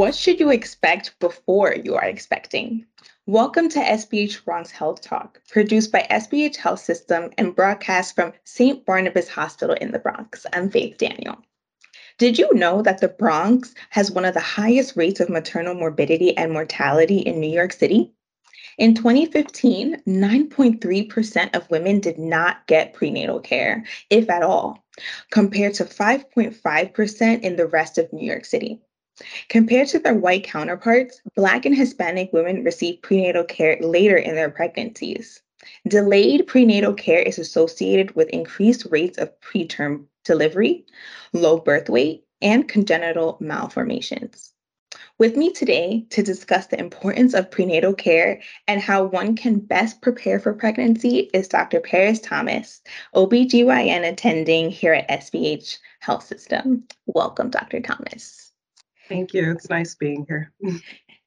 What should you expect before you are expecting? Welcome to SBH Bronx Health Talk, produced by SBH Health System and broadcast from St. Barnabas Hospital in the Bronx. I'm Faith Daniel. Did you know that the Bronx has one of the highest rates of maternal morbidity and mortality in New York City? In 2015, 9.3% of women did not get prenatal care, if at all, compared to 5.5% in the rest of New York City. Compared to their white counterparts, Black and Hispanic women receive prenatal care later in their pregnancies. Delayed prenatal care is associated with increased rates of preterm delivery, low birth weight, and congenital malformations. With me today to discuss the importance of prenatal care and how one can best prepare for pregnancy is Dr. Paris Thomas, OBGYN attending here at SBH Health System. Welcome, Dr. Thomas. Thank you. It's nice being here.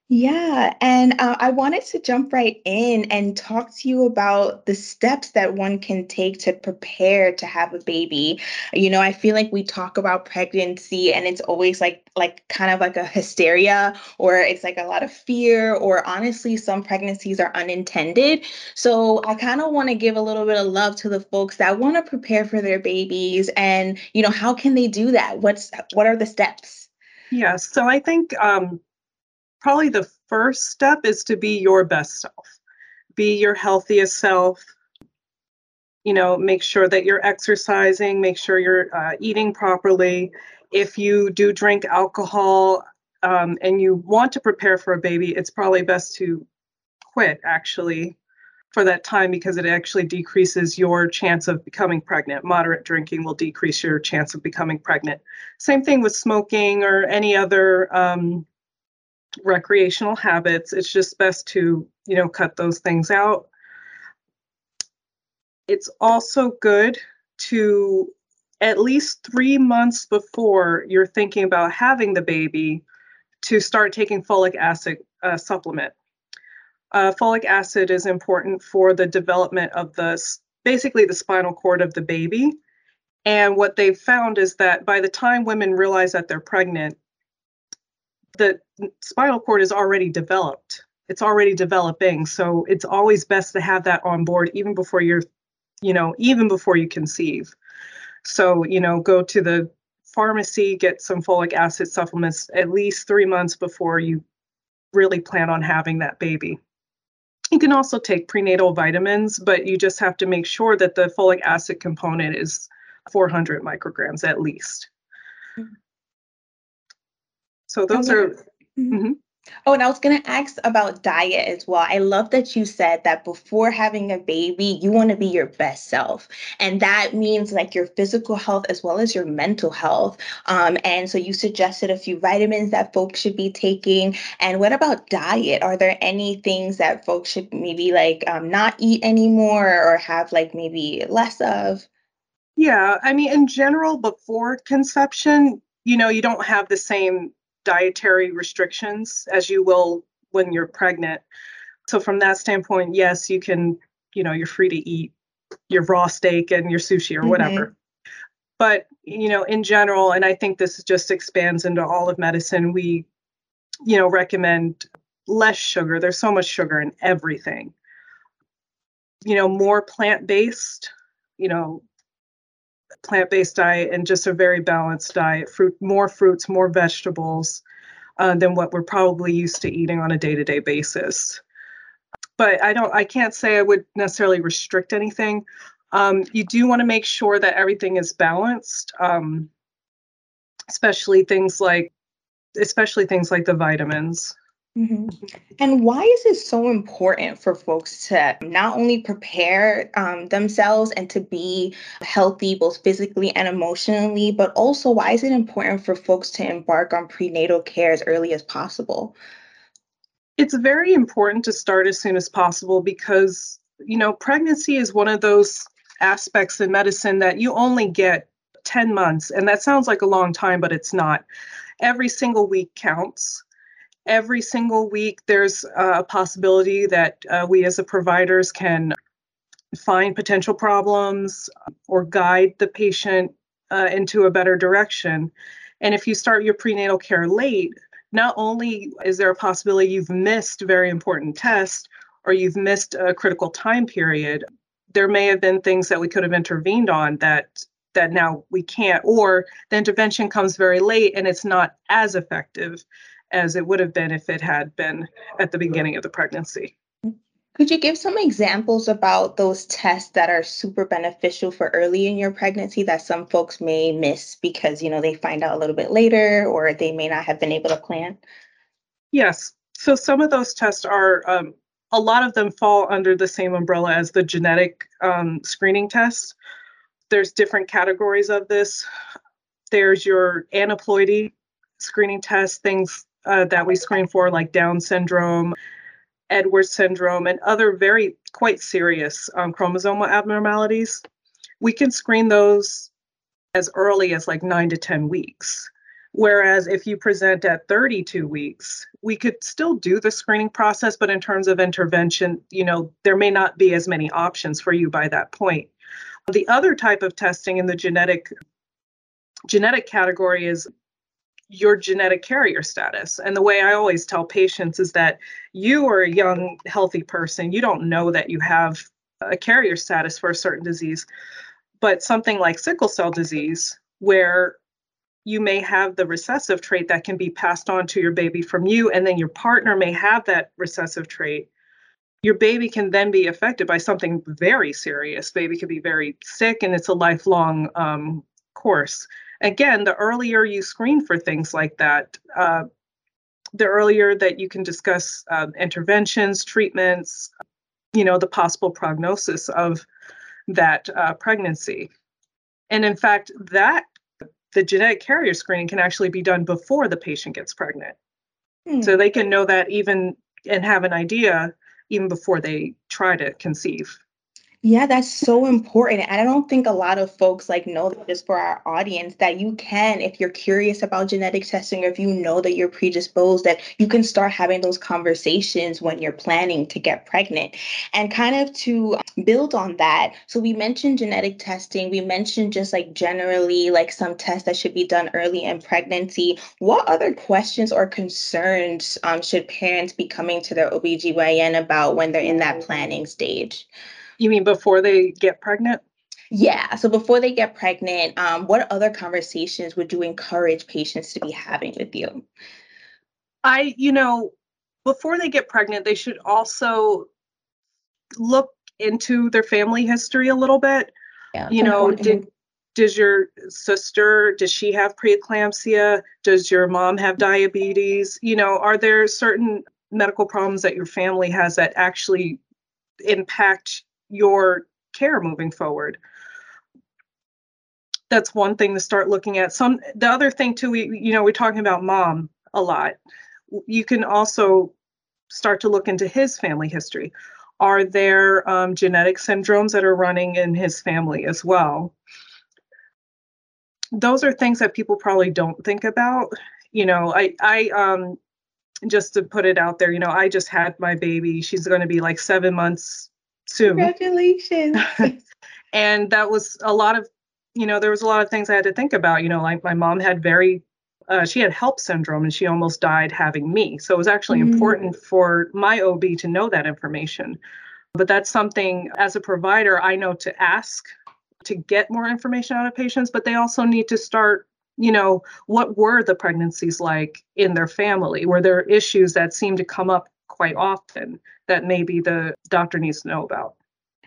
Yeah, and uh, I wanted to jump right in and talk to you about the steps that one can take to prepare to have a baby. You know, I feel like we talk about pregnancy and it's always like like kind of like a hysteria or it's like a lot of fear or honestly some pregnancies are unintended. So I kind of want to give a little bit of love to the folks that want to prepare for their babies and you know, how can they do that? What's what are the steps? Yes. So I think um, probably the first step is to be your best self, be your healthiest self. You know, make sure that you're exercising, make sure you're uh, eating properly. If you do drink alcohol um, and you want to prepare for a baby, it's probably best to quit actually for that time because it actually decreases your chance of becoming pregnant. Moderate drinking will decrease your chance of becoming pregnant. Same thing with smoking or any other um, recreational habits. It's just best to, you know, cut those things out. It's also good to at least three months before you're thinking about having the baby to start taking folic acid uh, supplement uh, folic acid is important for the development of the basically the spinal cord of the baby. And what they've found is that by the time women realize that they're pregnant, the spinal cord is already developed. It's already developing. So it's always best to have that on board even before you're, you know, even before you conceive. So, you know, go to the pharmacy, get some folic acid supplements at least three months before you really plan on having that baby. You can also take prenatal vitamins, but you just have to make sure that the folic acid component is 400 micrograms at least. Mm-hmm. So those are. Mm-hmm. Oh, and I was going to ask about diet as well. I love that you said that before having a baby, you want to be your best self. And that means like your physical health as well as your mental health. Um, and so you suggested a few vitamins that folks should be taking. And what about diet? Are there any things that folks should maybe like um, not eat anymore or have like maybe less of? Yeah, I mean, in general, before conception, you know, you don't have the same dietary restrictions as you will when you're pregnant. So from that standpoint, yes, you can, you know, you're free to eat your raw steak and your sushi or mm-hmm. whatever. But, you know, in general, and I think this just expands into all of medicine, we, you know, recommend less sugar. There's so much sugar in everything. You know, more plant-based, you know, plant-based diet and just a very balanced diet fruit more fruits more vegetables uh, than what we're probably used to eating on a day-to-day basis. But i don't i can't say i would necessarily restrict anything. Um, you do want to make sure that everything is balanced um, especially things like especially things like the vitamins Mm-hmm. And why is it so important for folks to not only prepare um, themselves and to be healthy, both physically and emotionally, but also why is it important for folks to embark on prenatal care as early as possible? It's very important to start as soon as possible because, you know, pregnancy is one of those aspects in medicine that you only get 10 months. And that sounds like a long time, but it's not. Every single week counts every single week there's a possibility that uh, we as a providers can find potential problems or guide the patient uh, into a better direction. And if you start your prenatal care late not only is there a possibility you've missed very important tests or you've missed a critical time period, there may have been things that we could have intervened on that that now we can't or the intervention comes very late and it's not as effective as it would have been if it had been at the beginning of the pregnancy. Could you give some examples about those tests that are super beneficial for early in your pregnancy that some folks may miss because you know they find out a little bit later or they may not have been able to plan? Yes. So some of those tests are um, a lot of them fall under the same umbrella as the genetic um, screening tests. There's different categories of this. There's your aneuploidy screening test, things uh, that we screen for like Down syndrome, Edwards syndrome, and other very quite serious um, chromosomal abnormalities. We can screen those as early as like nine to 10 weeks. Whereas if you present at 32 weeks, we could still do the screening process, but in terms of intervention, you know, there may not be as many options for you by that point. The other type of testing in the genetic genetic category is your genetic carrier status. And the way I always tell patients is that you are a young, healthy person. You don't know that you have a carrier status for a certain disease. But something like sickle cell disease, where you may have the recessive trait that can be passed on to your baby from you, and then your partner may have that recessive trait. Your baby can then be affected by something very serious. Baby could be very sick, and it's a lifelong um, course. Again, the earlier you screen for things like that, uh, the earlier that you can discuss uh, interventions, treatments, you know, the possible prognosis of that uh, pregnancy. And in fact, that the genetic carrier screening can actually be done before the patient gets pregnant. Hmm. So they can know that even and have an idea even before they try to conceive. Yeah, that's so important. And I don't think a lot of folks like know that just for our audience that you can, if you're curious about genetic testing or if you know that you're predisposed, that you can start having those conversations when you're planning to get pregnant. And kind of to build on that, so we mentioned genetic testing, we mentioned just like generally like some tests that should be done early in pregnancy. What other questions or concerns um, should parents be coming to their OBGYN about when they're in that planning stage? You mean before they get pregnant? Yeah. So before they get pregnant, um, what other conversations would you encourage patients to be having with you? I, you know, before they get pregnant, they should also look into their family history a little bit. Yeah, you know, did does your sister does she have preeclampsia? Does your mom have diabetes? You know, are there certain medical problems that your family has that actually impact your care moving forward. That's one thing to start looking at. Some the other thing too we you know we're talking about mom a lot. You can also start to look into his family history. Are there um, genetic syndromes that are running in his family as well? Those are things that people probably don't think about. You know i i um just to put it out there you know i just had my baby. She's going to be like seven months soon. Congratulations. and that was a lot of, you know, there was a lot of things I had to think about. You know, like my mom had very, uh, she had HELLP syndrome and she almost died having me. So it was actually mm. important for my OB to know that information. But that's something as a provider I know to ask to get more information out of patients, but they also need to start you know, what were the pregnancies like in their family? Were there issues that seemed to come up quite often that maybe the doctor needs to know about.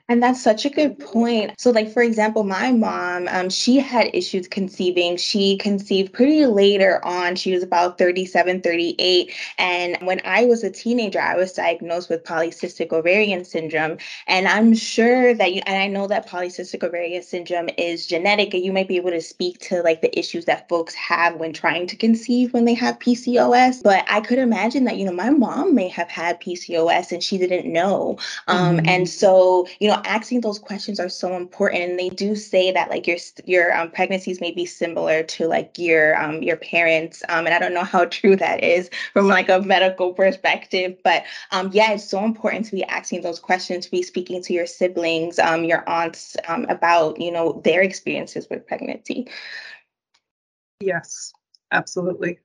And that's such a good point. So, like for example, my mom, um, she had issues conceiving. She conceived pretty later on. She was about 37, 38. And when I was a teenager, I was diagnosed with polycystic ovarian syndrome. And I'm sure that you, and I know that polycystic ovarian syndrome is genetic, and you might be able to speak to like the issues that folks have when trying to conceive when they have PCOS. But I could imagine that, you know, my mom may have had PCOS and she didn't know. Um, mm-hmm. And so, you know, asking those questions are so important. And they do say that like your your um, pregnancies may be similar to like your um, your parents. Um, and I don't know how true that is from like a medical perspective, but um, yeah, it's so important to be asking those questions, to be speaking to your siblings, um, your aunts um, about you know their experiences with pregnancy. Yes, absolutely.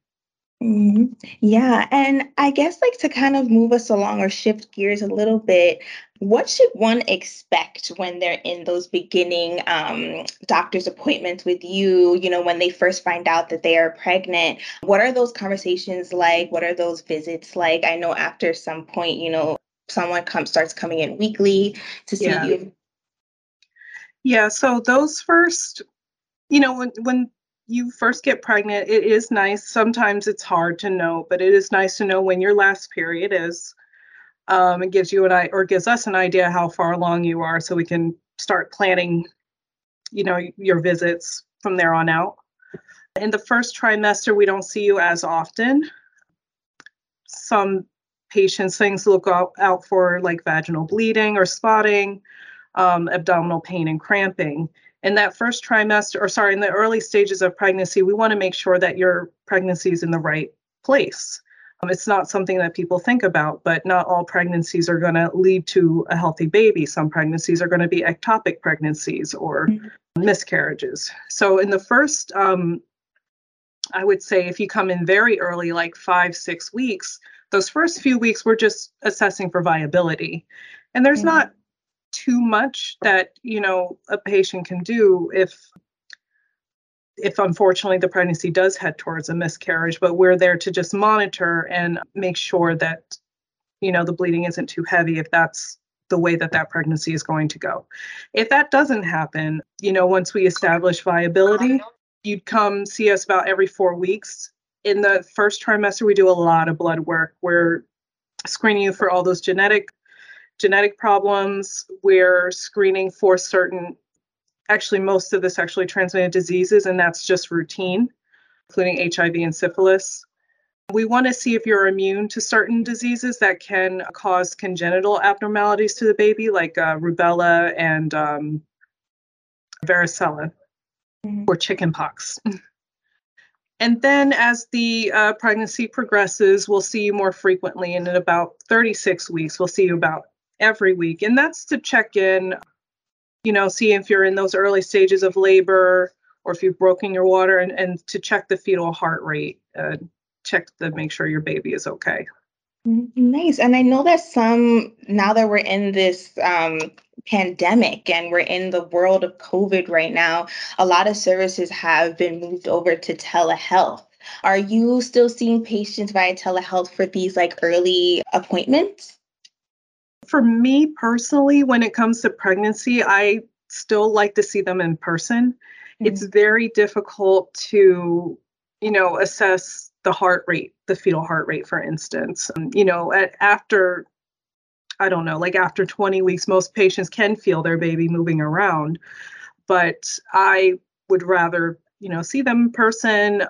Mhm. Yeah, and I guess like to kind of move us along or shift gears a little bit, what should one expect when they're in those beginning um, doctor's appointments with you? You know, when they first find out that they are pregnant, what are those conversations like? What are those visits like? I know after some point, you know, someone comes starts coming in weekly to see Yeah. you. Yeah, so those first, you know, when when you first get pregnant, it is nice. Sometimes it's hard to know, but it is nice to know when your last period is. Um, it gives you an or gives us an idea how far along you are, so we can start planning, you know, your visits from there on out. In the first trimester, we don't see you as often. Some patients, things look out, out for like vaginal bleeding or spotting, um, abdominal pain and cramping. In that first trimester, or sorry, in the early stages of pregnancy, we want to make sure that your pregnancy is in the right place. Um, it's not something that people think about, but not all pregnancies are going to lead to a healthy baby. Some pregnancies are going to be ectopic pregnancies or Mhm. miscarriages. So, in the first, um, I would say if you come in very early, like five, six weeks, those first few weeks, we're just assessing for viability. And there's Mhm. not too much that, you know, a patient can do if if unfortunately the pregnancy does head towards a miscarriage, but we're there to just monitor and make sure that, you know, the bleeding isn't too heavy if that's the way that that pregnancy is going to go. If that doesn't happen, you know, once we establish viability, you'd come see us about every four weeks. In the first trimester, we do a lot of blood work. We're screening you for all those genetic genetic problems. We're screening for certain, actually, most of the sexually transmitted diseases, and that's just routine, including HIV and syphilis. We want to see if you're immune to certain diseases that can cause congenital abnormalities to the baby, like uh, rubella and um, varicella Mhm. or chickenpox. And then as the uh, pregnancy progresses, we'll see you more frequently. And in about 36 weeks, we'll see you about every week. And that's to check in, you know, see if you're in those early stages of labor or if you've broken your water and, and to check the fetal heart rate, uh, check to make sure your baby is okay. Mm, Nice. And I know that some, now that we're in this um, pandemic and we're in the world of COVID right now, a lot of services have been moved over to telehealth. Are you still seeing patients via telehealth for these like early appointments? For me personally, when it comes to pregnancy, I still like to see them in person. It's very difficult to, you know, assess the heart rate, the fetal heart rate, for instance. Um, you know, at, after, I don't know, like after 20 weeks, most patients can feel their baby moving around. But I would rather, you know, see them in person,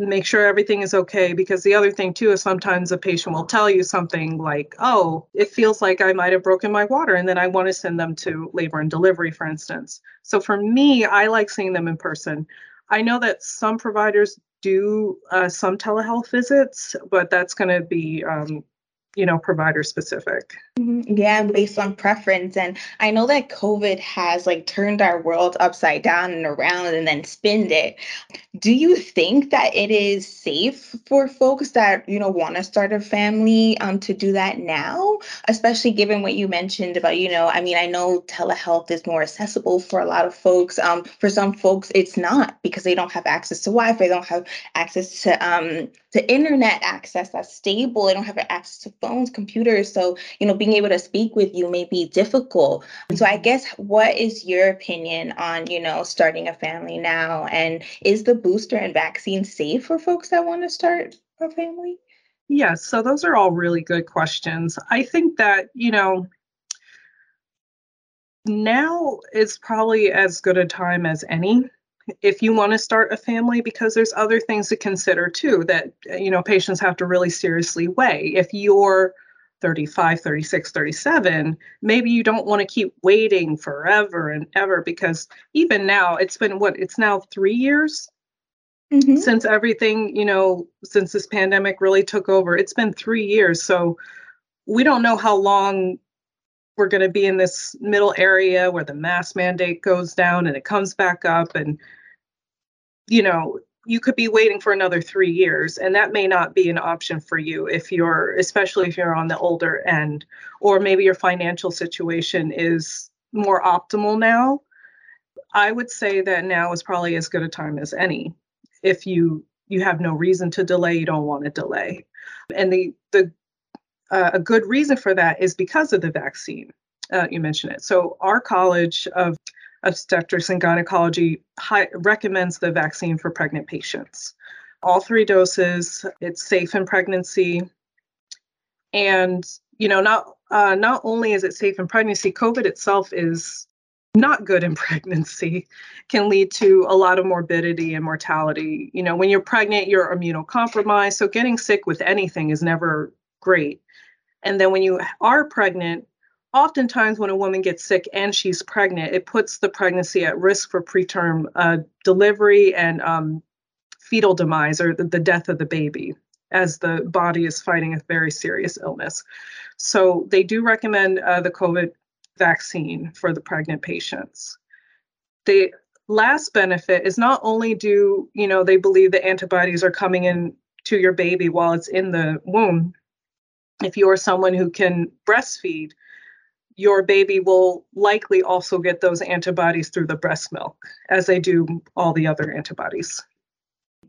make sure everything is okay because the other thing too is sometimes a patient will tell you something like oh it feels like i might have broken my water and then i want to send them to labor and delivery for instance so for me i like seeing them in person i know that some providers do uh, some telehealth visits but that's going to be um, you know provider specific. Yeah, based on preference. And I know that COVID has like turned our world upside down and around and then spinned it. Do you think that it is safe for folks that, you know, want to start a family um to do that now? Especially given what you mentioned about, you know, I mean, I know telehealth is more accessible for a lot of folks. Um, for some folks, it's not because they don't have access to Wi-Fi, they don't have access to um to internet access that's stable, they don't have access to phones, computers. So, you know, being able to speak with you may be difficult. So I guess what is your opinion on, you know, starting a family now? And is the booster and vaccine safe for folks that want to start a family? yes so those are all really good questions i think that you know now is probably as good a time as any if you want to start a family because there's other things to consider too that you know patients have to really seriously weigh if you're 35 36 37 maybe you don't want to keep waiting forever and ever because even now it's been what it's now 3 years Mhm. since everything you know since this pandemic really took over it's been 3 years so we don't know how long we're going to be in this middle area where the mask mandate goes down and it comes back up and you know you could be waiting for another three years and that may not be an option for you if you're especially if you're on the older end or maybe your financial situation is more optimal now. I would say that now is probably as good a time as any if you you have no reason to delay you don't want to delay. And the the uh, a good reason for that is because of the vaccine uh, you mentioned it. So our college of obstetrics and gynecology high, recommends the vaccine for pregnant patients. All three doses, it's safe in pregnancy. And, you know, not uh, not only is it safe in pregnancy, COVID itself is not good in pregnancy, can lead to a lot of morbidity and mortality. You know, when you're pregnant, you're immunocompromised. So getting sick with anything is never great. And then when you are pregnant, oftentimes when a woman gets sick and she's pregnant, it puts the pregnancy at risk for preterm uh, delivery and um, fetal demise or the, death of the baby as the body is fighting a very serious illness. So they do recommend uh, the COVID vaccine for the pregnant patients. The last benefit is not only do you know they believe the antibodies are coming in to your baby while it's in the womb if you are someone who can breastfeed your baby will likely also get those antibodies through the breast milk, as they do all the other antibodies.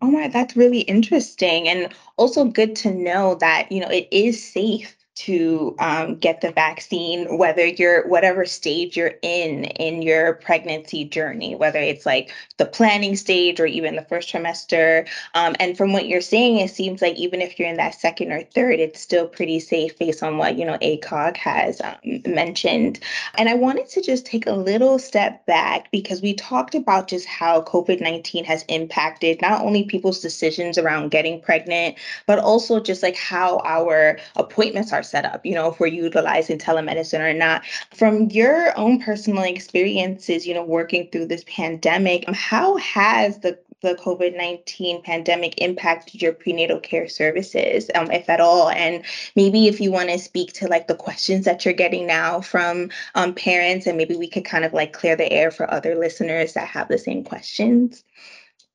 Oh my, that's really interesting. And also good to know that, you know, it is safe to um, get the vaccine, whether you're whatever stage you're in in your pregnancy journey, whether it's like the planning stage or even the first trimester. Um, and from what you're saying, it seems like even if you're in that second or third, it's still pretty safe based on what you know ACOG has um, mentioned. And I wanted to just take a little step back because we talked about just how COVID 19 has impacted not only people's decisions around getting pregnant, but also just like how our appointments are set up, you know, if we're utilizing telemedicine or not. From your own personal experiences, you know, working through this pandemic, how has the the COVID 19 pandemic impacted your prenatal care services, um, if at all? And maybe if you want to speak to like the questions that you're getting now from um, parents, and maybe we could kind of like clear the air for other listeners that have the same questions.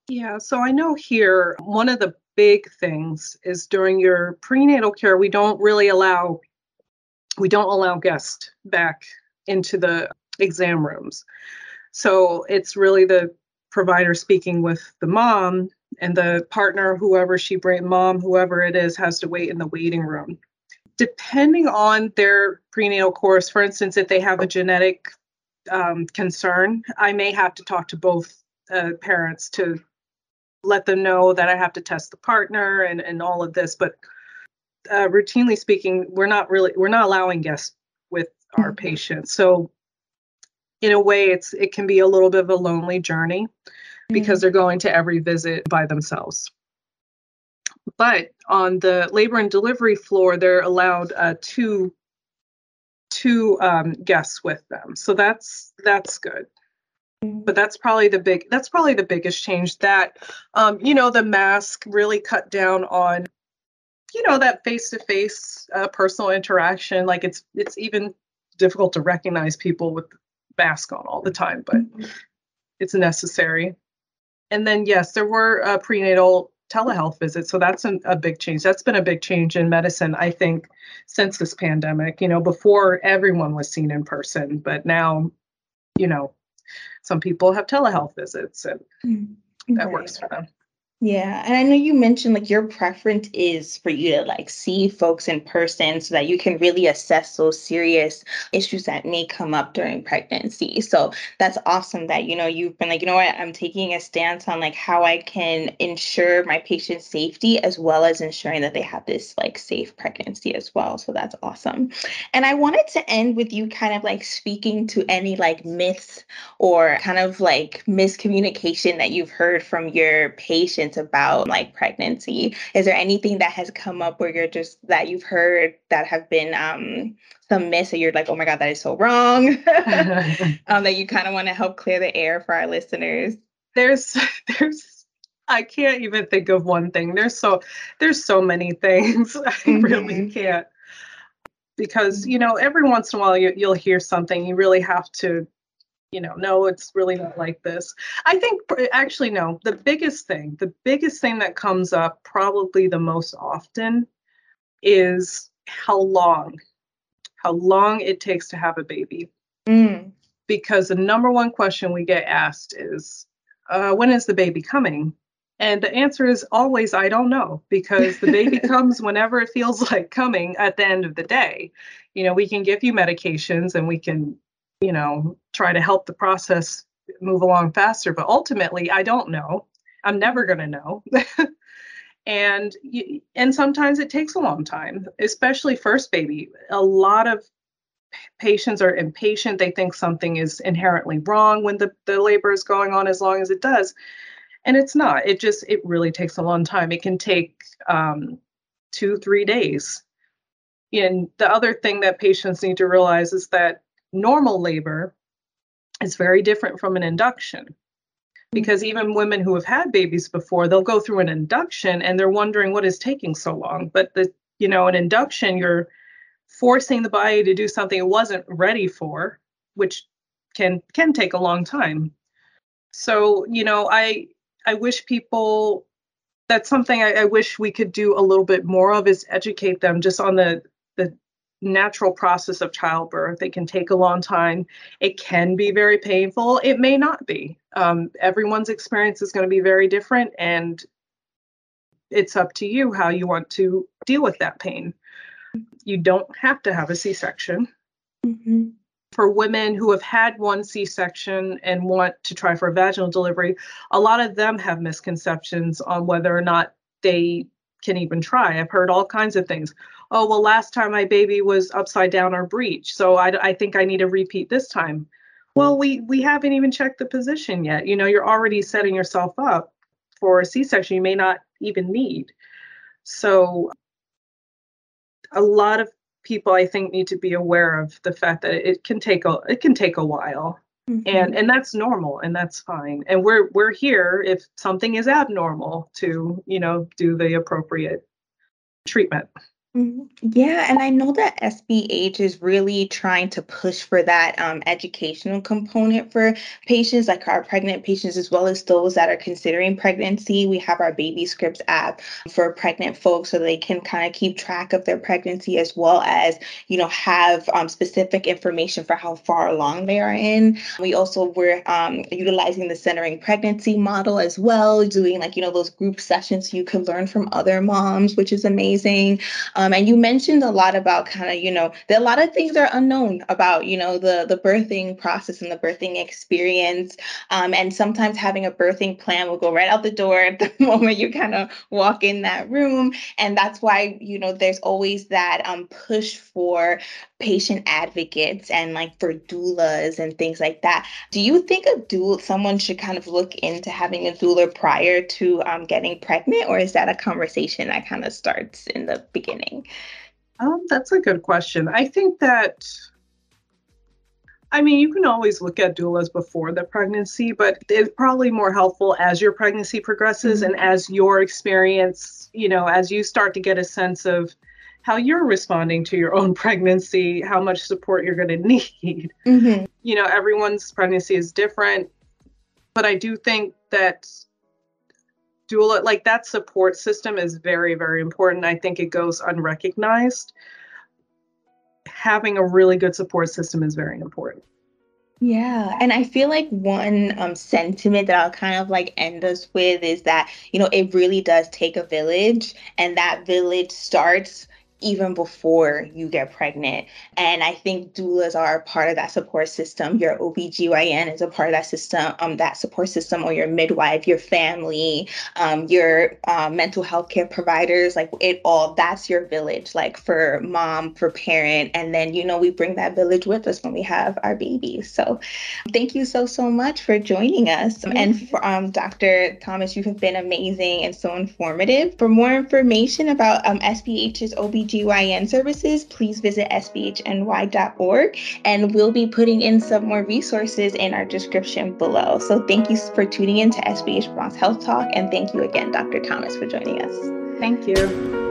Yeah, so I know here one of the big things is during your prenatal care, we don't really allow we don't allow guests back into the exam rooms. So it's really the provider speaking with the mom and the partner, whoever she bring, mom, whoever it is, has to wait in the waiting room. Depending on their prenatal course, for instance, if they have a genetic um, concern, I may have to talk to both uh, parents to let them know that I have to test the partner and, and all of this. But uh, routinely speaking, we're not really we're not allowing guests with our mm-hmm. patients. So in a way, it's it can be a little bit of a lonely journey mm-hmm. because they're going to every visit by themselves. But on the labor and delivery floor, they're allowed uh, two two um, guests with them. So that's that's good but that's probably the big that's probably the biggest change that um, you know the mask really cut down on you know that face to face personal interaction. Like it's it's even difficult to recognize people with mask on all the time but mm-hmm. it's necessary. And then yes there were uh, prenatal telehealth visits so that's an, a big change. That's been a big change in medicine i think since this pandemic. You know before everyone was seen in person but now you know some people have telehealth visits and mm-hmm. that right. works for them. Yeah, and I know you mentioned like your preference is for you to like see folks in person so that you can really assess those serious issues that may come up during pregnancy. So that's awesome that you know you've been like, you know what, I'm taking a stance on like how I can ensure my patient's safety as well as ensuring that they have this like safe pregnancy as well. So that's awesome. And I wanted to end with you kind of like speaking to any like myths or kind of like miscommunication that you've heard from your patients about like pregnancy. Is there anything that has come up where you're just that you've heard that have been um, some myths that you're like, oh my God, that is so wrong? um, that you kind of want to help clear the air for our listeners? There's there's I can't even think of one thing. There's so there's so many things. I mm-hmm. really can't. Because, you know, every once in a while you, you'll hear something, you really have to you know, no, it's really not like this. I think actually, no, the biggest thing, the biggest thing that comes up probably the most often is how long, how long it takes to have a baby. Mm. Because the number one question we get asked is, uh, when is the baby coming? And the answer is always, I don't know, because the baby comes whenever it feels like coming at the end of the day. You know, we can give you medications and we can, you know, try to help the process move along faster, but ultimately, I don't know. I'm never going to know. and and sometimes it takes a long time, especially first baby. A lot of patients are impatient. They think something is inherently wrong when the, the labor is going on as long as it does and it's not it just it really takes a long time it can take um, two three days and the other thing that patients need to realize is that normal labor is very different from an induction. Because mm-hmm. even women who have had babies before they'll go through an induction and they're wondering what is taking so long. But the you know an induction you're forcing the body to do something it wasn't ready for which can can take a long time. So you know i I wish people that's something I, I, wish we could do a little bit more of is educate them just on the natural process of childbirth. It can take a long time. It can be very painful. It may not be. Um, everyone's experience is going to be very different, and it's up to you how you want to deal with that pain. You don't have to have a C-section. Mm-hmm for women who have had one C-section and want to try for a vaginal delivery, a lot of them have misconceptions on whether or not they can even try. I've heard all kinds of things. Oh, well, last time my baby was upside down or breech, so I, I think I need a repeat this time. Well, we we haven't even checked the position yet. You know, you're already setting yourself up for a C-section you may not even need. So a lot of people I think need to be aware of the fact that it can take a it can take a while. Mm-hmm. And and that's normal and that's fine. And we're we're here if something is abnormal to, you know, do the appropriate treatment. Mm-hmm. Yeah, and I know that SBH is really trying to push for that um, educational component for patients, like our pregnant patients, as well as those that are considering pregnancy. We have our Babyscripts app for pregnant folks so they can kind of keep track of their pregnancy as well as, you know, have um, specific information for how far along they are in. We also were um, utilizing the centering pregnancy model as well, doing like, you know, those group sessions so you can learn from other moms, which is amazing. Um, and you mentioned a lot about kind of, you know, that a lot of things are unknown about, you know, the the birthing process and the birthing experience. Um, and sometimes having a birthing plan will go right out the door at the moment you kind of walk in that room. And that's why, you know, there's always that um, push for patient advocates and like for doulas and things like that. Do you think a doula, someone should kind of look into having a doula prior to um, getting pregnant, or is that a conversation that kind of starts in the beginning? Um, that's a good question. I think that, I mean, you can always look at doulas before the pregnancy, but it's probably more helpful as your pregnancy progresses mm-hmm. and as your experience, you know, as you start to get a sense of how you're responding to your own pregnancy, how much support you're going to need. Mm-hmm. You know, everyone's pregnancy is different, but I do think that doula, like that support system, is very, very important. I think it goes unrecognized. Having a really good support system is very important. Yeah, and I feel like one um, sentiment that I'll kind of like end us with is that, you know, it really does take a village, and that village starts even before you get pregnant. And I think doulas are part of that support system. Your OBGYN is a part of that system, um, that support system, or your midwife, your family, um, your uh, mental health care providers, like it all, that's your village, like for mom, for parent. And then, you know, we bring that village with us when we have our babies. So thank you so, so much for joining us. Mm-hmm. And for um, Dr. Thomas, you have been amazing and so informative. For more information about um, SBH's OBGYN, OBGYN services, please visit sbhny.org and we'll be putting in some more resources in our description below. So thank you for tuning in to SBH Bronx Health Talk and thank you again, Dr. Thomas, for joining us. Thank you.